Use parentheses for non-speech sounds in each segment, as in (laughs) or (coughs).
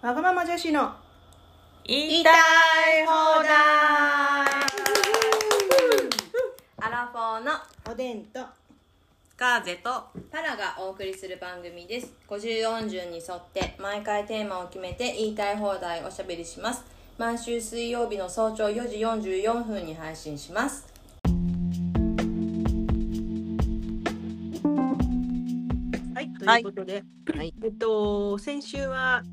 わがまま女子の言いたい放題。アラフォーのおでんとガーゼとパラがお送りする番組です。50、40に沿って毎回テーマを決めて言いたい放題おしゃべりします。毎週水曜日の早朝4時44分に配信します。はいということで、はい。えっと先週は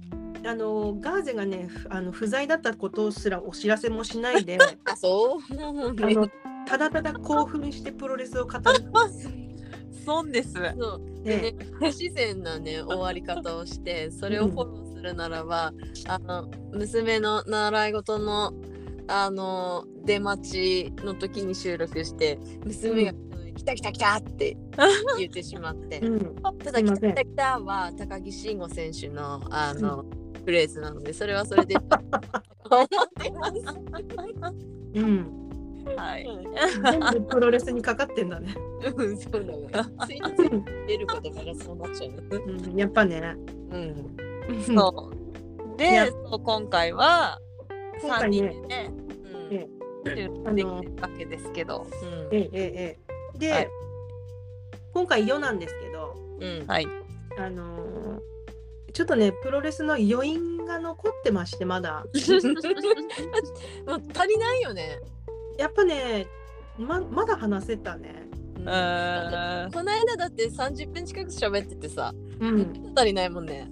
あのガーゼがねふあの不在だったことすらお知らせもしないで (laughs) あそう。あのただただ興奮してプロレスを語る。損です。そう。ねでね不自然なね終わり方をしてそれをフォローするならば、あの娘の習い事のあの出待ちの時に収録して娘が「来た来た来た!」って (laughs) 言ってしまって。うん、ただ「すいません。来た来た来た!」は高木慎吾選手のあの、フレーズなのでそれはそれで思ってます。うん、はい。全部プロレスにかかってんだね、うんそうだね。ついつい出る言葉がそうなっちゃうね。うん、やっぱね。うん。そう。でそう今回は3今回ね。人でねえ収録できてるわけですけど。えええええで、はい。今回4なんですけどうん。うん。はい。あのーちょっとねプロレスの余韻が残ってましてまだ。(laughs) もう足りないよね。やっぱねままだ話せたね。この間だって30分近く喋っててさ、うん。足りないもんね。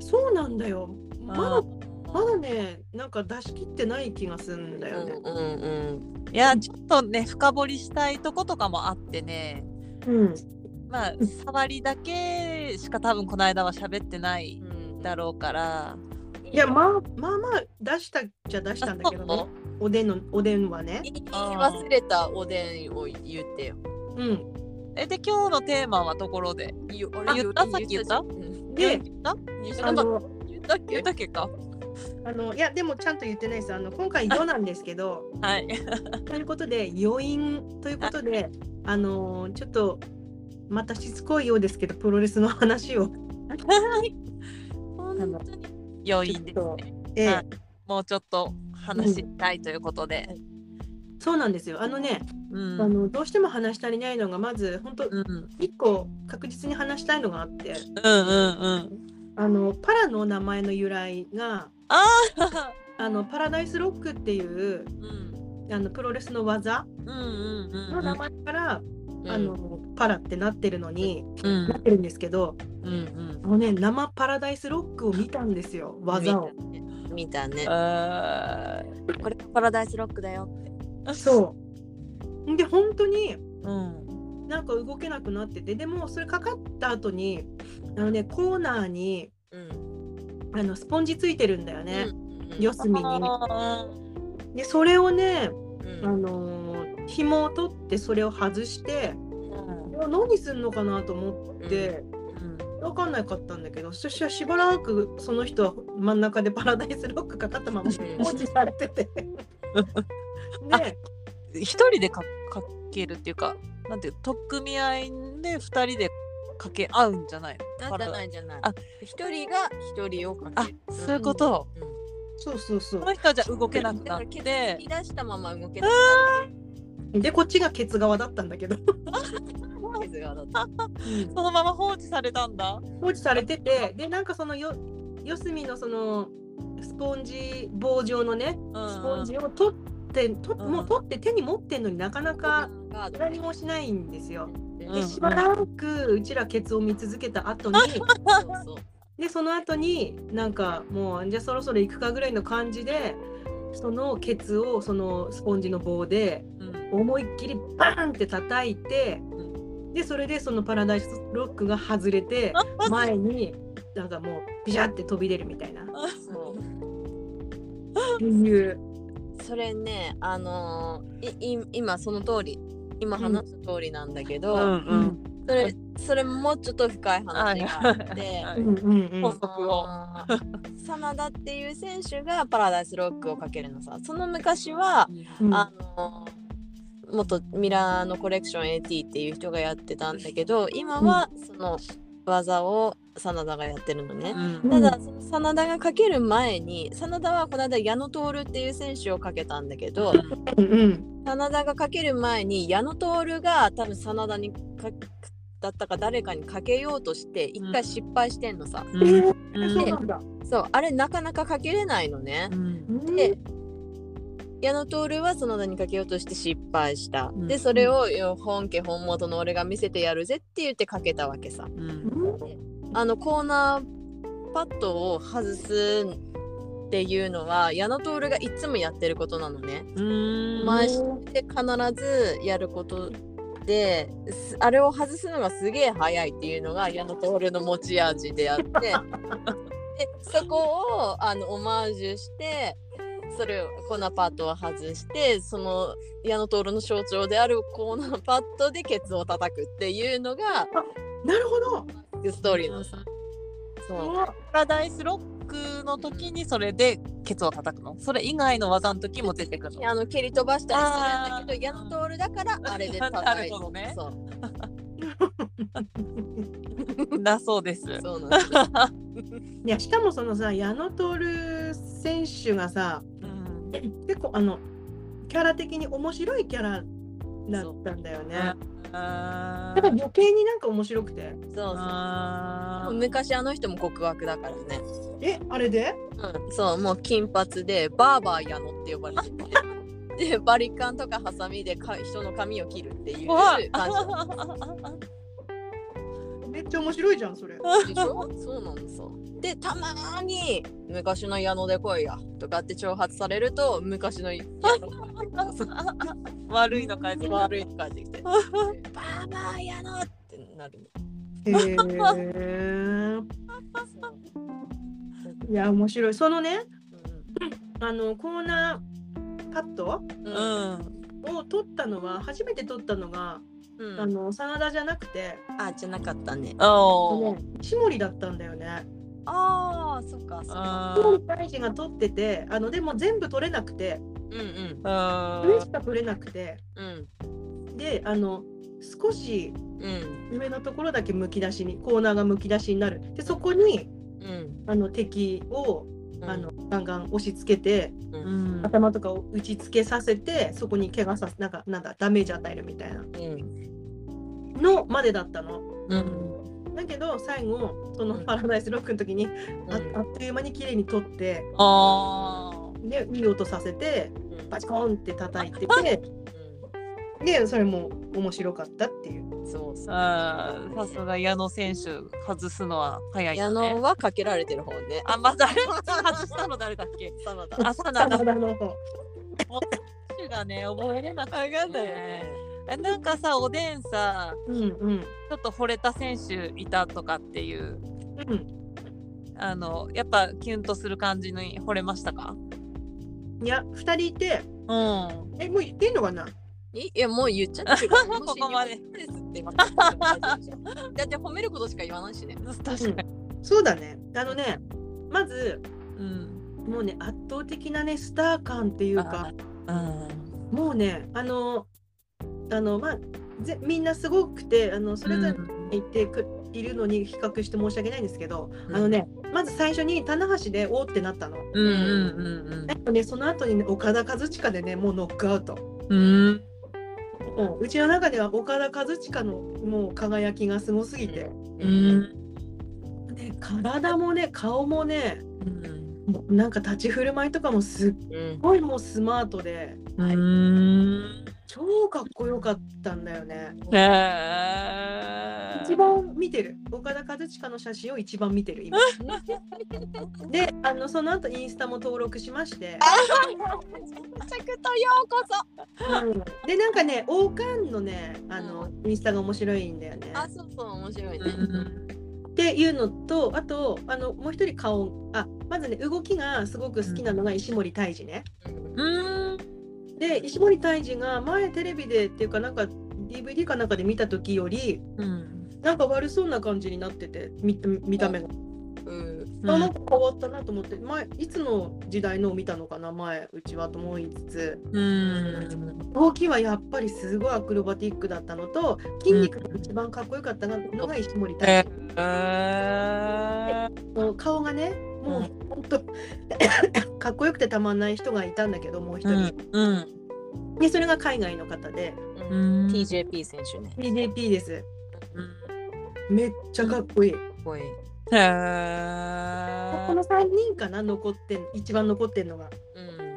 そうなんだよ。まだあまだねなんか出し切ってない気がするんだうんよねうんうん。いやちょっとね深掘りしたいとことかもあってね。うん。まあ触りだけしか多分この間は喋ってないうん。だろうから。いやまあまあまあ出したっちゃ出したんだけどね。おでんのおでんはね。忘れたおでんを言ってよ。うん。えで今日のテーマはところで。言った？さっき言った？うんで言った言ったかあの言ったっけ？言ったっけか？あのいやでもちゃんと言ってないです。あの今回4なんですけど。はい。ということで余韻ということであのちょっとまたしつこいようですけどプロレスの話を。本当に。余韻ですね。ええ。はい。もうちょっと話したいということで、そうなんですよ。あのね、うん。あのどうしても話し足りないのがまず本当うん。うん一個確実に話したいのがあって。うんうんあのパラの名前の由来がああのパラダイスロックっていううん。あのプロレスの技うんうんうんの名前から、うんあのパラってなってるのに、うんなってるんですけどうんうんあのね生パラダイスロックを見たんですよ技を。見たね。これがパラダイスロックだよって。そうで本当にうんなんか動けなくなっててでもそれかかった後にあのねコーナーにうん。あのスポンジついてるんだよね、うん四隅に。あでそれをね、うんあのー紐を取ってそれを外してーいや何すんのかなと思って、うん。分かんなかったんだけどそしたらしばらくその人は真ん中でパラダイスロックかかったまま放置されてて。(laughs) で一人でかかけるっていうかなんていう取っ組み合いで二人でかけ合うんじゃないの？じゃないじゃない。あ。一人が一人をかあける。そういうこと、うんそうそう。そそうの人はじゃあ動けなくなっだからケツて突き出したまま動けなでこっちがケツ側だったんだけど。くなるケツがだった。(laughs) そのまま放置されたんだ。放置されててでなんかそのよ四隅のそのスポンジ棒状のねスポンジを取ってとうん。もう取って手に持ってんのになかなか何もしないんですよ。うん。でしばらくうちらケツを見続けた後に。(laughs) でその後になんかもうじゃあそろそろ行くかぐらいの感じでそのケツをそのスポンジの棒でうん。思いっきりバーンって叩いてでそれでそのパラダイスロックが外れて (laughs) 前になんかもうビシャって飛び出るみたいな。っそう。ていう。それね、あのーいい今その通り、今話す通りなんだけど、うんうんそれそれもうちょっと深い話があって、法則をあのー真田っていう選手がパラダイスロックをかけるのさ。その昔は、うん。あのー元ミラーのコレクション AT っていう人がやってたんだけど今はその技を真田がやってるのね。うん。ただその真田がかける前に真田はこの間矢野徹っていう選手をかけたんだけど、うんうん。真田がかける前に矢野徹が多分真田にかだったか誰かにかけようとして一回失敗してんのさ、うん。えーうん。そうあれなかなかかけれないのね。う、ん。で矢野徹は真田にかけようとして失敗した、うん。でそれをよ本家本元の俺が見せてやるぜって言ってかけたわけさ。うん。あのコーナーパッドを外すっていうのは矢野徹がいつもやってることなのね。うん。毎週で必ずやることですあれを外すのがすげえ早いっていうのが矢野徹の持ち味であって (laughs) でそこをあのオマージュしてそれをコーナーパッドを外してその矢野徹の象徴であるコーナーパッドでケツを叩くっていうのがなるほど。ストーリーのさ。そうパラダイスロックの時にそれでケツを叩くの？それ以外の技の時も出てくるの？あの蹴り飛ばしたりするんだけど矢野徹だからあれでな叩いて。(laughs) るほどね。そう。(laughs) だそうです。そうなんです。(laughs) いやしかもそのさ矢野徹選手がさうん。結構あのキャラ的に面白いキャラだったんだよね。あだから余計になんか面白くて。そうそうあ昔あの人も告白だからね、えあれで？うん、そうもう金髪でバーバー矢野って呼ばれてて。でバリカンとかハサミでか人の髪を切るっていう感じ (laughs) めっちゃ面白いじゃんそれ。でしょ？そうなのさでたまーに昔の矢野で来いやとかって挑発されると昔の矢野悪いの返す。悪いの返ってきて。バーバー矢野ってなるの。へえ。(laughs) いや面白い。そのねあのコーナーカットううん。んを取ったのは初めて取ったのが、うん。あの真田じゃなくて、あじゃなかったね。おー。ね、石森だったんだよね。あーそっかそっか。大臣が取っててあのでも全部取れなくて。うんうん。ー上しか取れなくて。うん。であの少しうん。上のところだけむき出しにコーナーがむき出しになる。でそこにうん。あの敵をうん。あのガンガン押し付けてううん。ん頭とかを打ちつけさせてそこに怪我させなんかなんだダメージ与えるみたいな。うん。のまでだったの。うんだけど最後そのうん。パラダイスロックの時に、あうん。あっという間に綺麗に取ってあでいい音させてうん。バチコーンって叩いててでそれも面白かったっていう。うんそう。さすが矢野選手外すのは早いね。野はかけられてる方ね。あまだ外したの誰だっけ？真田。あさなだ真田の方。(laughs) 選手がね覚えれなくてわかんない。よねえなんかさおでんさうんうん。ちょっと惚れた選手いたとかっていう。うん。あのやっぱキュンとする感じに惚れましたか？いや2人いて。うん。えもう言ってんのかな？いいやもう言っちゃってる。からもうここまで。(laughs) だって褒めることしか言わないしね。確かに。そうだね。あのねまずうん。もうね圧倒的なねスター感っていうか。うん。もうねあのあのまあぜみんなすごくてあのそれぞれ言ってくいるのに比較して申し訳ないんですけど、うん。あのねまず最初に棚橋でおーってなったの。うんうんでもねその後にね岡田和親でねもうノックアウト。うん。うんもううちの中では岡田和親のもう輝きがすごすぎて、うん。ね、体もね顔もねうん。もうなんか立ち振る舞いとかもすっうんごいもうスマートで。うん超かっこよかったんだよね。へー一番見てる岡田和親の写真を一番見てる今。(laughs) であのその後インスタも登録しまして、着とようこそうんでなんかね王冠のねあのインスタが面白いんだよね。あそうそう面白いねっていうのとあとあのもう一人顔あまずね動きがすごく好きなのが石森泰治ね。うんで石森泰治が前テレビでっていうかなんか DVD かなんかで見た時よりうんなんか悪そうな感じになってて見た見た目が。うん。あなんか変わったなと思って前いつの時代のを見たのかな前うちはと思いつつ。うん。動きはやっぱりすごいアクロバティックだったのと筋肉が一番かっこよかったのが石森大へ輔えもう顔がねもう本当 (coughs) かっこよくてたまんない人がいたんだけどもう一う人、ん。うん。でそれが海外の方で。ううんん TJP 選手ね。PDP です。うん。めっちゃかっこいい、すごい。へこえの3人かな残ってん一番残ってんのが。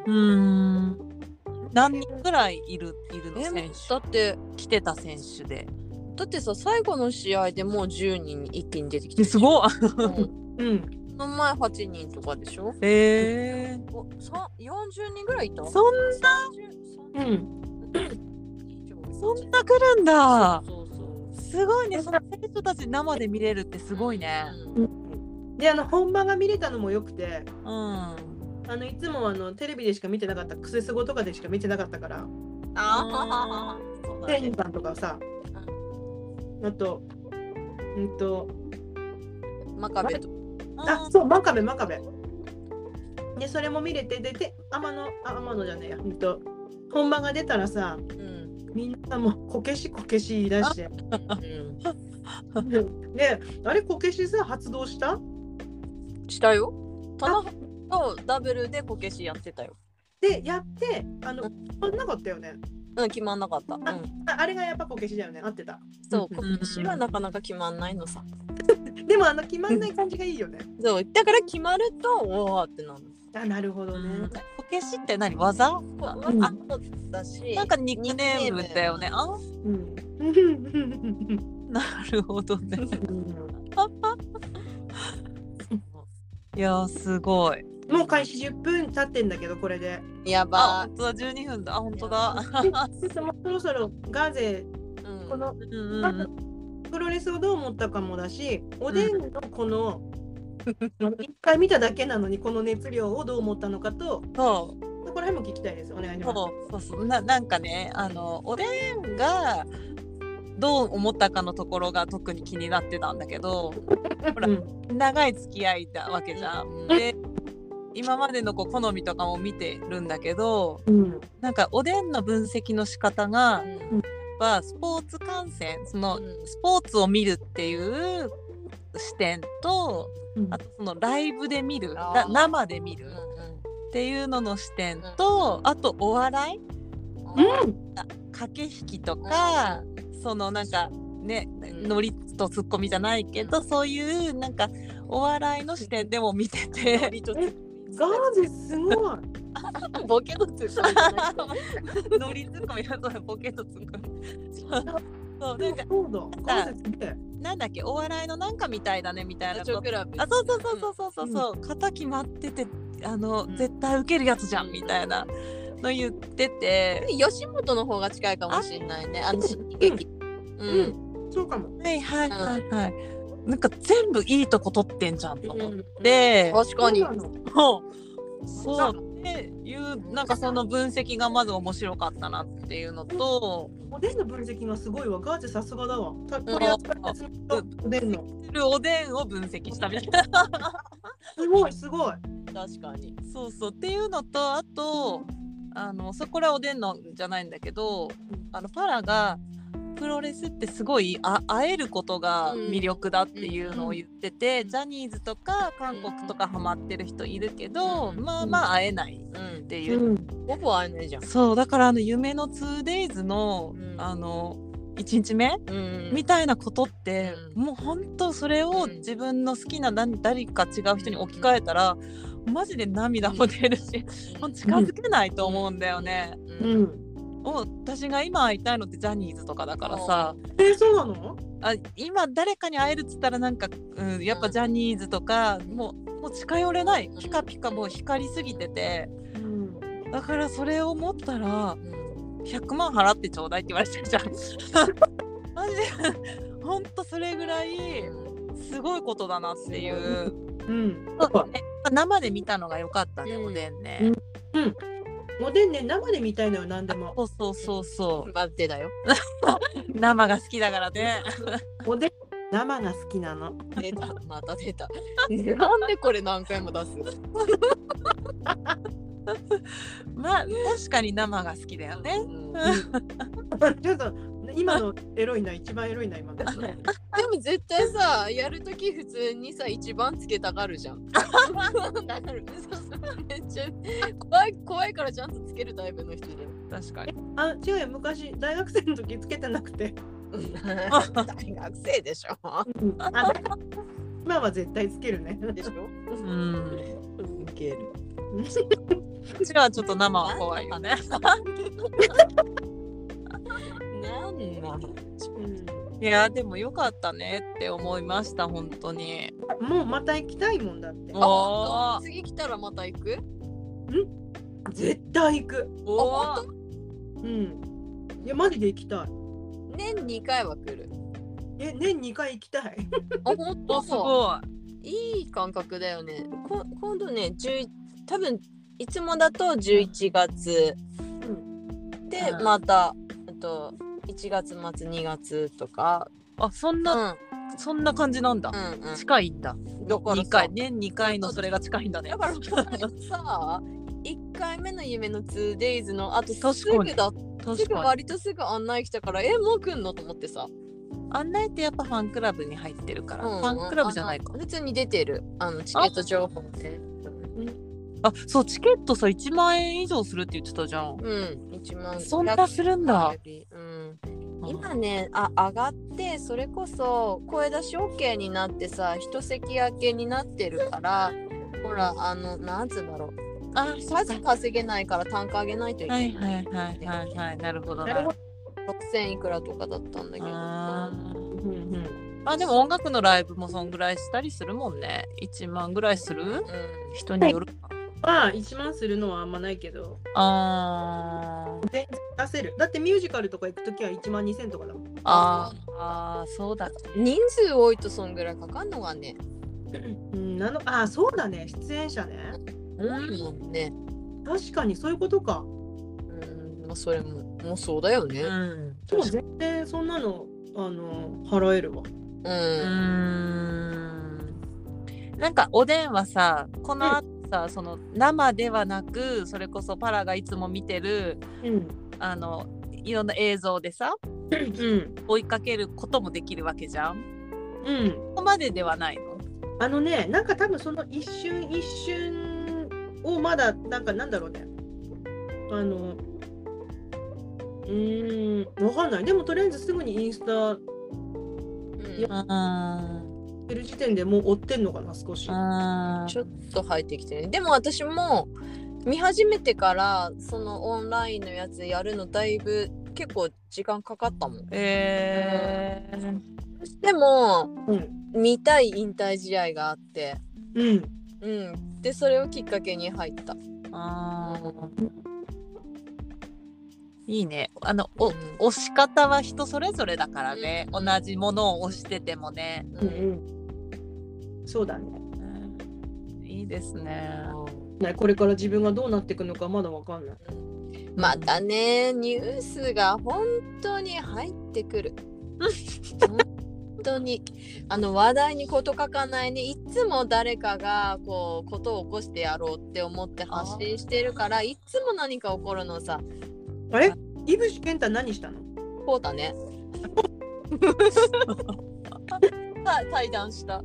うん。うん。何人ぐらいいるいるのえ選だって手来てた選手で。だってさ最後の試合でもう10人一気に出てきてすごいうん。(laughs) うん。その前8人とかでしょ？へえおさ40人ぐらいいた？そんうん。そんな来るんだ。そうすごいね。その選手たち生で見れるってすごいね。うん。であの本番が見れたのもよくてうん。あのいつもあのテレビでしか見てなかったクセスゴとかでしか見てなかったから。あそうだねテニさん。(laughs) とかさあとうんとあ真壁と。あそう真壁真壁。でそれも見れてでて天野あ天野じゃねえや。うんと本番が出たらさうんみんなもうこけしこけし言い出して。うん。であれこけしさ発動した？したよ。棚とダブルでこけしやってたよ。でやってあの決まんなかったよね。うん決まんなかった。うん。ああれがやっぱこけしだよね。合ってた。そううん。こけしはなかなか決まんないのさ。(laughs) でもあの決まんない感じがいいよね。そうだから決まるとおーってなるあなるほどね。うんこけしって何？技？ん。あだし。なんかニックネームだよね。あうん。なるほどね。(laughs) いやーすごい。もう開始10分経ってんだけどこれで。やあば本当だ。12分だ。あ本当だ。(laughs) もそろそろガーゼうん。このうんうんうん。プロレスをどう思ったかもだしおでんのこの一回見ただけなのにこの熱量をどう思ったのかとそう。そこら辺も聞きたいですお願いしますそうそうそう。ななんかねあのおでんがどう思ったかのところが特に気になってたんだけど (laughs) ほらうん長い付き合いなわけじゃん。うん。で今までのこう好みとかも見てるんだけどうん。なんかおでんの分析の仕方がうん。はスポーツ観戦そのうん。スポーツを見るっていう視点とうん。あとそのライブで見る生で見るうんっていうのの視点とあとお笑い？うん。駆け引きとかそのなんかねうん。ノリとツッコミじゃないけどそういうなんかお笑いの視点でも見ててガーゼすごい。うんボケのツッコミ。ノリツッコミ。はそうボケとツッコミ。(laughs) そうなんかそうだ。ガーゼすげえなんだっけお笑いのなんかみたいだねみたいなことあそうそうそうそうそうそう。そう、型決まっててあの、うん。絶対受けるやつじゃんみたいなの言ってて、吉本の方が近いかもしれないね。あの新喜劇うん。うん。そうかも。はいはいはいはい、なんか全部いいとこ取ってんじゃんと思っうんて、確かに。そうっていうなんかその分析がまず面白かったなっていうのと、おでんの分析がすごいわ。ガーゼさすがだわ。た取り扱おでんのおでんを分析したみたいなすごいすごい。確かに。そうそう。っていうのとあとあのそこらおでんのじゃないんだけどあのパラがプロレスってすごいあ会えることが魅力だっていうのを言ってて、ジャニーズとか韓国とかハマってる人いるけど、うん。まあまあ会えないうんっていう、ん。ほぼ会えないじゃん。そうだからあの夢の 2days の、うん。あの1日目うんみたいなことって、うん。もう本当それをうん。自分の好きな何誰か違う人に置き換えたら、マジで涙も出るし、もう近づけないと思うんだよね。ううんんもう私が今会いたいのってジャニーズとかだからさ、えーそうなの？あ今誰かに会えるっつったらなんか、うん、やっぱジャニーズとか、もうもう近寄れない。ピカピカもう光りすぎてて。うん。だからそれを思ったらうん。100万払ってちょうだいって言われてるじゃん。(laughs) マジで。ほんとそれぐらいすごいことだなっていう。うん。そうね。生で見たのが良かったね、うん。おでんね。うんおでんね生で見たいのよ何でもそうそうそうそう。待ってだよ (laughs) 生が好きだからね。おでん生が好きなの。出たまた出た (laughs) なんでこれ何回も出す？(laughs) まあ確かに生が好きだよね。うんちょっと今のエロいな一番エロいな今の。でも絶対さやるとき普通にさ一番つけたがるじゃんだからめっちゃ怖い怖いからちゃんとつけるタイプの人じ確かに。あ違うよ昔大学生の時つけてなくて。大学生でしょあ今は絶対つけるね。でしょうん。ウケるうちらはちょっと生は怖いよね。(laughs) なんなのうんいやでもよかったねって思いました本当に。もうまた行きたいもんだって。おー次来たらまた行く？絶対行く。おあーうん。いやマジで行きたい。年2回は来るえ年2回行きたい？あ本当？おすごい。いい感覚だよねこ今度ね10多分いつもだと11月でうんまたあと1月末2月とかあそんうな、んそんな感じなんだ。うんうん近いんだ。だからさ2回年2回のそれが近いんだねだ。からさ1回目の夢の 2days のあとす確かにぐだすぐ確かに。割とすぐ案内来たからえもう来んの？と思ってさ、案内ってやっぱファンクラブに入ってるから、うんファンクラブじゃないか。普通に出てるあのチケット情報であそうチケットさ1万円以上するって言ってたじゃん。うん1万そんなするんだ。うん今ねあ上がってそれこそ声出し OK になってさ一席空けになってるからほらあのなんつうんだろう。あ数稼げないから単価上げないといけない。い、ははいはいはいはい。なるほどな。るほど。6000いくらとかだったんだけど。あうんうん。ーあでも音楽のライブもそんぐらいしたりするもんね。1万ぐらいする？うん。人によるかまあ1万するのはあんまないけど。あー。全然出せる。だってミュージカルとか行くときは1万2000とかだもん。あー。あーそうだ人数多いとそんぐらいかかんのがね。うん、なのあそうだね。出演者ね。多いもんね。確かにそういうことか。うんまあそれももうそうだよね。うん。そう全然そんなのあの払えるわ。うん、うーん。なんかおでんはさこの後さ、その生ではなくそれこそパラがいつも見てるうん。あのいろんな映像でさうん。追いかけることもできるわけじゃん。うん。ここまでではないの？あのね、なんか多分その一瞬一瞬をまだなんかなんだろうね。あの、うーん、わかんない。でもとりあえずすぐにインスタうんいやうん出る時点でもう追ってんのかな、少し。うんちょっと入ってきてね。でも私も見始めてからそのオンラインのやつやるのだいぶ結構時間かかったもん。えー、でもうん。見たい引退試合があって、うん。うん。でそれをきっかけに入った。あーいいねあのおうん押し方は人それぞれだからね、うん同じものを押しててもね、ううんうん。そうだね。うん。いいですね。ねこれから自分がどうなっていくのかまだわかんない。またねニュースが本当に入ってくる。本当に。あの話題に事欠かないね。いつも誰かがこうことを起こしてやろうって思って発信してるからいつも何か起こるのさ。あれ？イブシ健太何したの？こうだね。(laughs) た対談した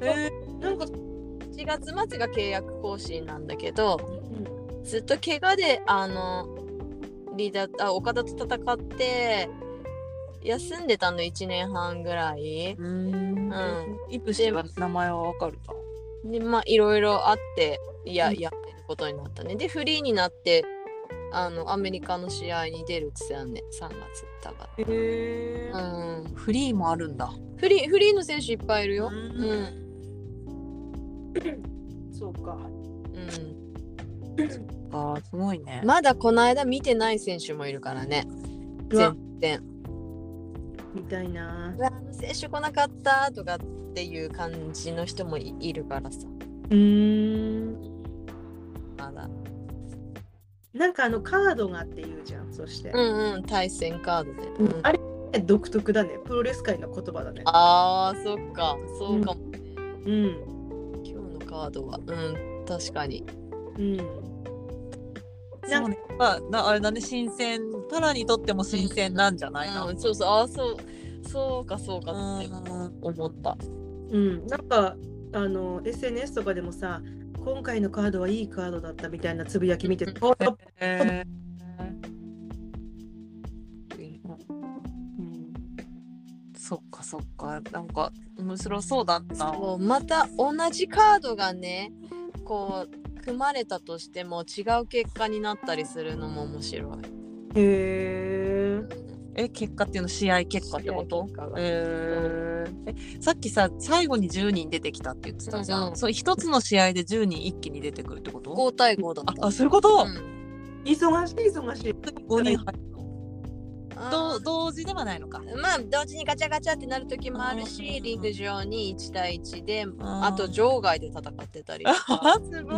えなんか、1月末が契約更新なんだけどうん。ずっと怪我であのリーダーあ岡田と戦って休んでたの1年半ぐらい。うん。うんイプシは名前はわかるなでまあいろいろあっていや、うん。やってることになったね。でフリーになってあのアメリカの試合に出るって言ってたね3月だかへえら、うん、フリーもあるんだ。フリーフリーの選手いっぱいいるよ。ううんん、そうか。うん、あーすごいね、まだこの間見てない選手もいるからね。うわ。全然。みたいな。う。わあの選手来なかったとかっていう感じの人もいいるからさ。うーん。まだ。なんかあのカードがって言うじゃん、そして。うんうん対戦カードで、うん。あれ独特だね。プロレス界の言葉だね。あーそっか。そうかもね、うんカードは。うん確かに。うん。そうね。まあなあれだね新鮮。パラにとっても新鮮なんじゃないの、うん、そうそう。あーそう。そうかそうかってうん。思った。うん、なんかあの SNS とかでもさ今回のカードはいいカードだったみたいなつぶやき見て、うんそっかそっか。なんか面白そうだった。そうまた同じカードがねこう組まれたとしても違う結果になったりするのも面白い。へええ結果っていうの試合結果ってこと？えさっきさ最後に10人出てきたって言ってたじゃん、うんうん。そう一つの試合で10人一気に出てくるってこと？5対5だった。ああそういうこと、うん。忙しい忙しい。5人入るのあど同時ではないのか。まあ同時にガチャガチャってなる時もあるうんしリング上に1対1でんあと場外で戦ってたりと (laughs) あかすご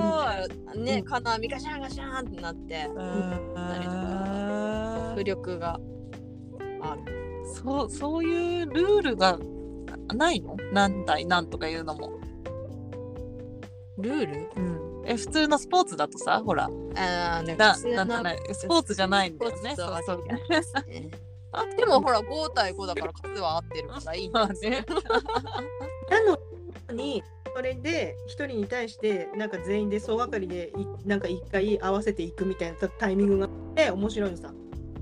い、ね金網ガシャンガシャンってなってうん。浮力がある。そうそういうルールがないの？何対何とかいうのも、ルール？え普通のスポーツだとさほら。あなんとないスポーツじゃないんだよね。スポーツとはそうそうでもほら5対5だから数は合ってるからいいんまあですよ。ね。なのにそれで一人に対してなんか全員で総がかりでいなんか一回合わせていくみたいなタイミングがあって面白いのさ。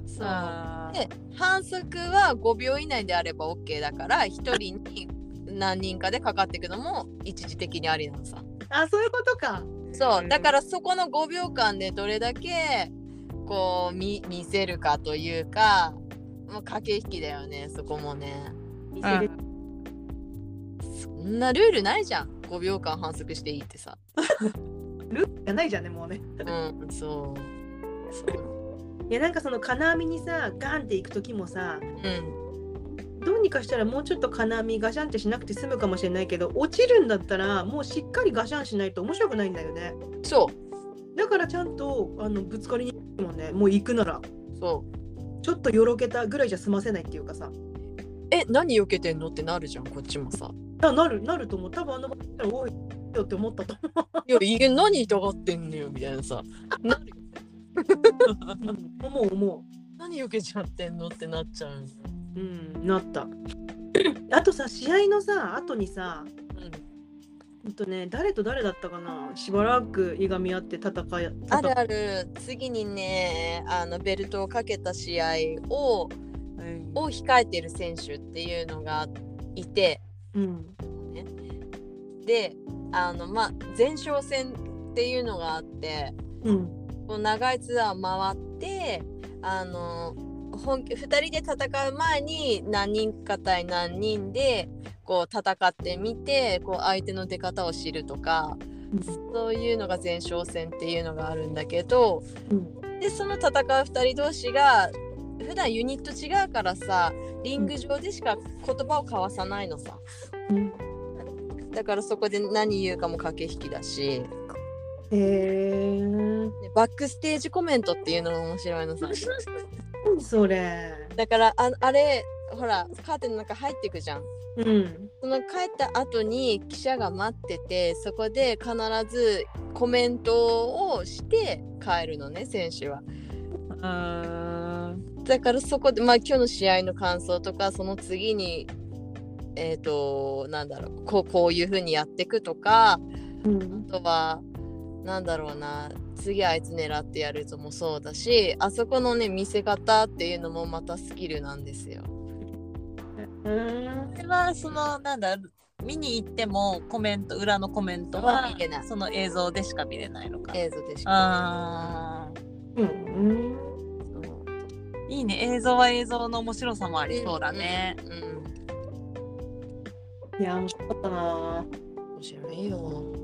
そう。で反則は5秒以内であれば OK だから1人に何人かでかかっていくのも一時的にありなのさ。あそういうことか。そうだからそこの5秒間でどれだけこう見見せるかというかもう駆け引きだよねそこもね。見せるそんなルールないじゃん。5秒間反則していいってさ。(laughs) ルールがないじゃんねもうね。うんそう。そう。いやなんかその金網にさガンっていく時もさうんどうにかしたらもうちょっと金網ガシャンってしなくて済むかもしれないけど落ちるんだったらもうしっかりガシャンしないと面白くないんだよね。そう。だからちゃんとあのぶつかりに行くもんね。もう行くなら。そう。ちょっとよろけたぐらいじゃ済ませないっていうかさ。え何避けてんのってなるじゃんこっちもさ。あなるなると思う。多分あの場合ったら多いよって思ったと思いやいや何痛がってんのよみたいなさ。なるよ。(laughs) う。思う思何避けちゃってんのってなっちゃうう。うん。なった。(coughs) あとさ試合のさ後にさほんとね誰と誰だったかな？しばらくいがみ合って戦い戦あるある。次にねあのベルトをかけた試合をうん。を控えてる選手っていうのがいて。うん。であのまあ前哨戦っていうのがあって。うん。こう長いツアー回ってあの本2人で戦う前に何人か対何人でこう戦ってみてこう相手の出方を知るとかそういうのが前哨戦っていうのがあるんだけどうん。でその戦う2人同士が普段ユニット違うからさリング上でしか言葉を交わさないのさ。うん。だからそこで何言うかも駆け引きだし。へバックステージコメントっていうのも面白いのさ。何 (laughs) それ。だからああれほらカーテンの中入ってくじゃん。うん。その帰った後に記者が待っててそこで必ずコメントをして帰るのね選手は。うんだからそこでまあ今日の試合の感想とかその次にえっ、となんだろうこうこういう風にやっていくとかうん。あとはなんだろうな次あいつ狙ってやるぞもそうだしあそこのね見せ方っていうのもまたスキルなんですよ。うん。それはそのなんだ見に行ってもコメント裏のコメントはは見れない。その映像でしか見れないのか。映像でしかあうん。ーいいね。映像は映像の面白さもありそうだね。うん、うん。いや面白かったな面白いよ。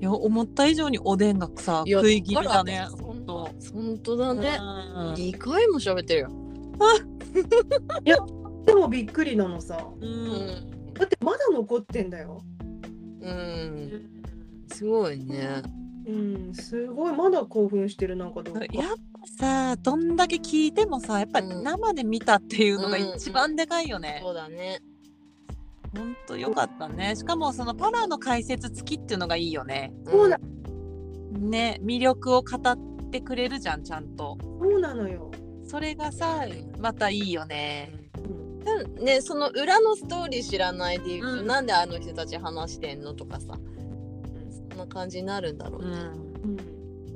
いや思った以上におでんがさいや食い気味だね。本当。本当だね。うん2回も喋ってるよ。(laughs) でもびっくりなのさう。うんん。だってまだ残ってんだようん。すごいね。うん、すごいまだ興奮してるなんかどうか。やっぱさどんだけ聞いてもさやっぱうん生で見たっていうのが一番でかいよね。そうだね。ほんとよかったね。しかもそのパラの解説付きっていうのがいいよね。そうだ、ね魅力を語ってくれるじゃんちゃんと。そうなのよ。それがさまたいいよね。うんうんねその裏のストーリー知らないで言うと、うんなんであの人たち話してんのとかさそんな感じになるんだろうね、うんうん、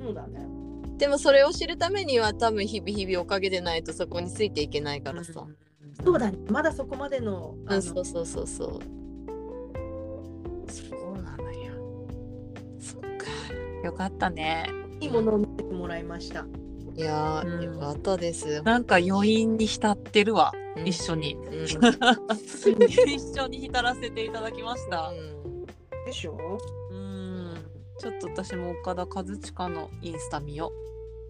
そうだね。でもそれを知るためには多分日々日々おかげでないとそこについていけないからさ、そうだね。まだそこまでの。あのそうそうそうそうそうなのよ。そっか。よかったね。いいものを見せてもらいました。いやー、うんよかったです、なんか余韻に浸ってるわ。うん一緒に。うん (laughs) 一緒に浸らせていただきました。でしょ？うん。ちょっと私も岡田和親のインスタ見よ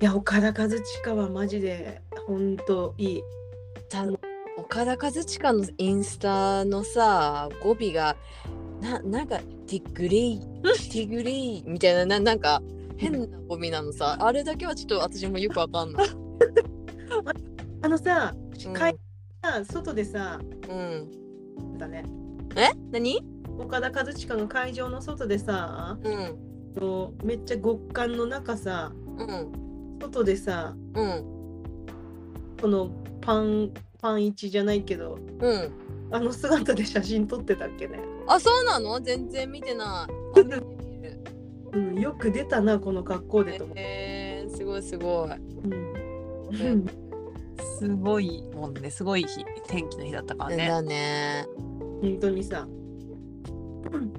いや、岡田和親はマジで、ほんといい。た岡田和親のインスタのさ語尾がななんかティグリーティグリーみたいなななんか変な語尾なのさ。あれだけはちょっと私もよくわかんない。(laughs) あのさ、うん。外でさ、うん、だね。え？何？岡田和親の会場の外でさ、うん。めっちゃ極寒の中さ、うん。外でさ、うん。このパン、パン一じゃないけど、うんあの姿で写真撮ってたっけね。あそうなの？全然見てない。(laughs) うん、よく出たな、この格好でと思って。えー、すごいすごい。うんうんすごいもんね。すごい日天気の日だったからね。だね。本当にさ。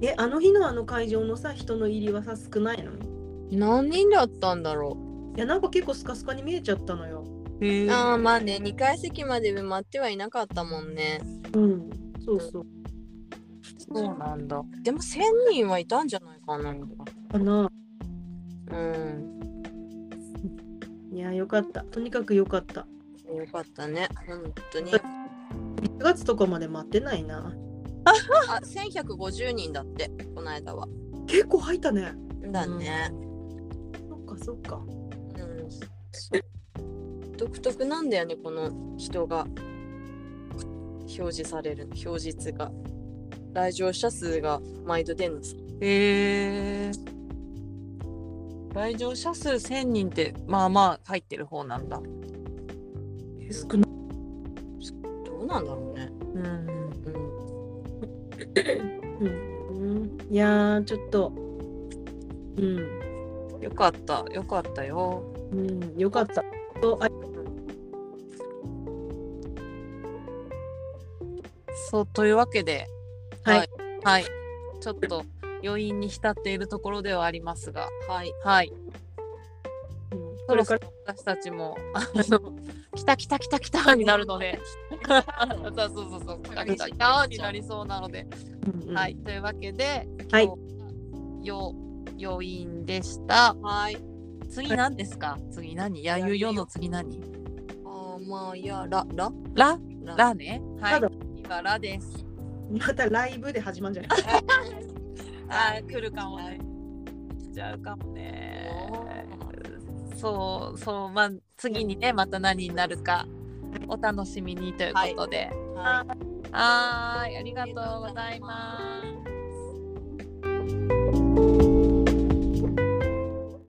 え、あの日のあの会場のさ、人の入りはさ、少ないの？何人だったんだろいや、なんか結構スカスカに見えちゃったのよ。へ。ああまあね2階席まで埋まってはいなかったもんね。うん、そうそう。そうなんだ。でも1000人はいたんじゃないかな。かな。うん。いや、よかった。とにかくよかった。よかったね。本当に。1月とかまで待ってないな。あ1150人だってこの間は。結構入ったね。だね。そっかそっか。うん。独特なんだよねこの人が表示される表示が来場者数が毎度出んのさ。へえ。来場者数1000人ってまあまあ入ってる方なんだ。え少ない。どうなんだろうね。うん。うん。うん、いやー、ちょっと。うん、よかった。よかったよ。うん、よかった。とあそうというわけで、はい。はい。ちょっと余韻に浸っているところではありますが、はい。はい。うんそろそろ私たちも、あの、来た来た来た来たになるので、(laughs) そうそうそうそう、来た来た来たになりそうなので、うんうんはい。というわけで、はいよ余韻でした。はい。次何ですか？次何？やゆよの次何？あーまあいやらら？ラらラね。はいラだ。今ラです。またライブで始まるんじゃない？(laughs) あー来るかもね。来ちゃうかもね。そうそうまあ次にねまた何になるかお楽しみにということで。ははーいありがとうございます。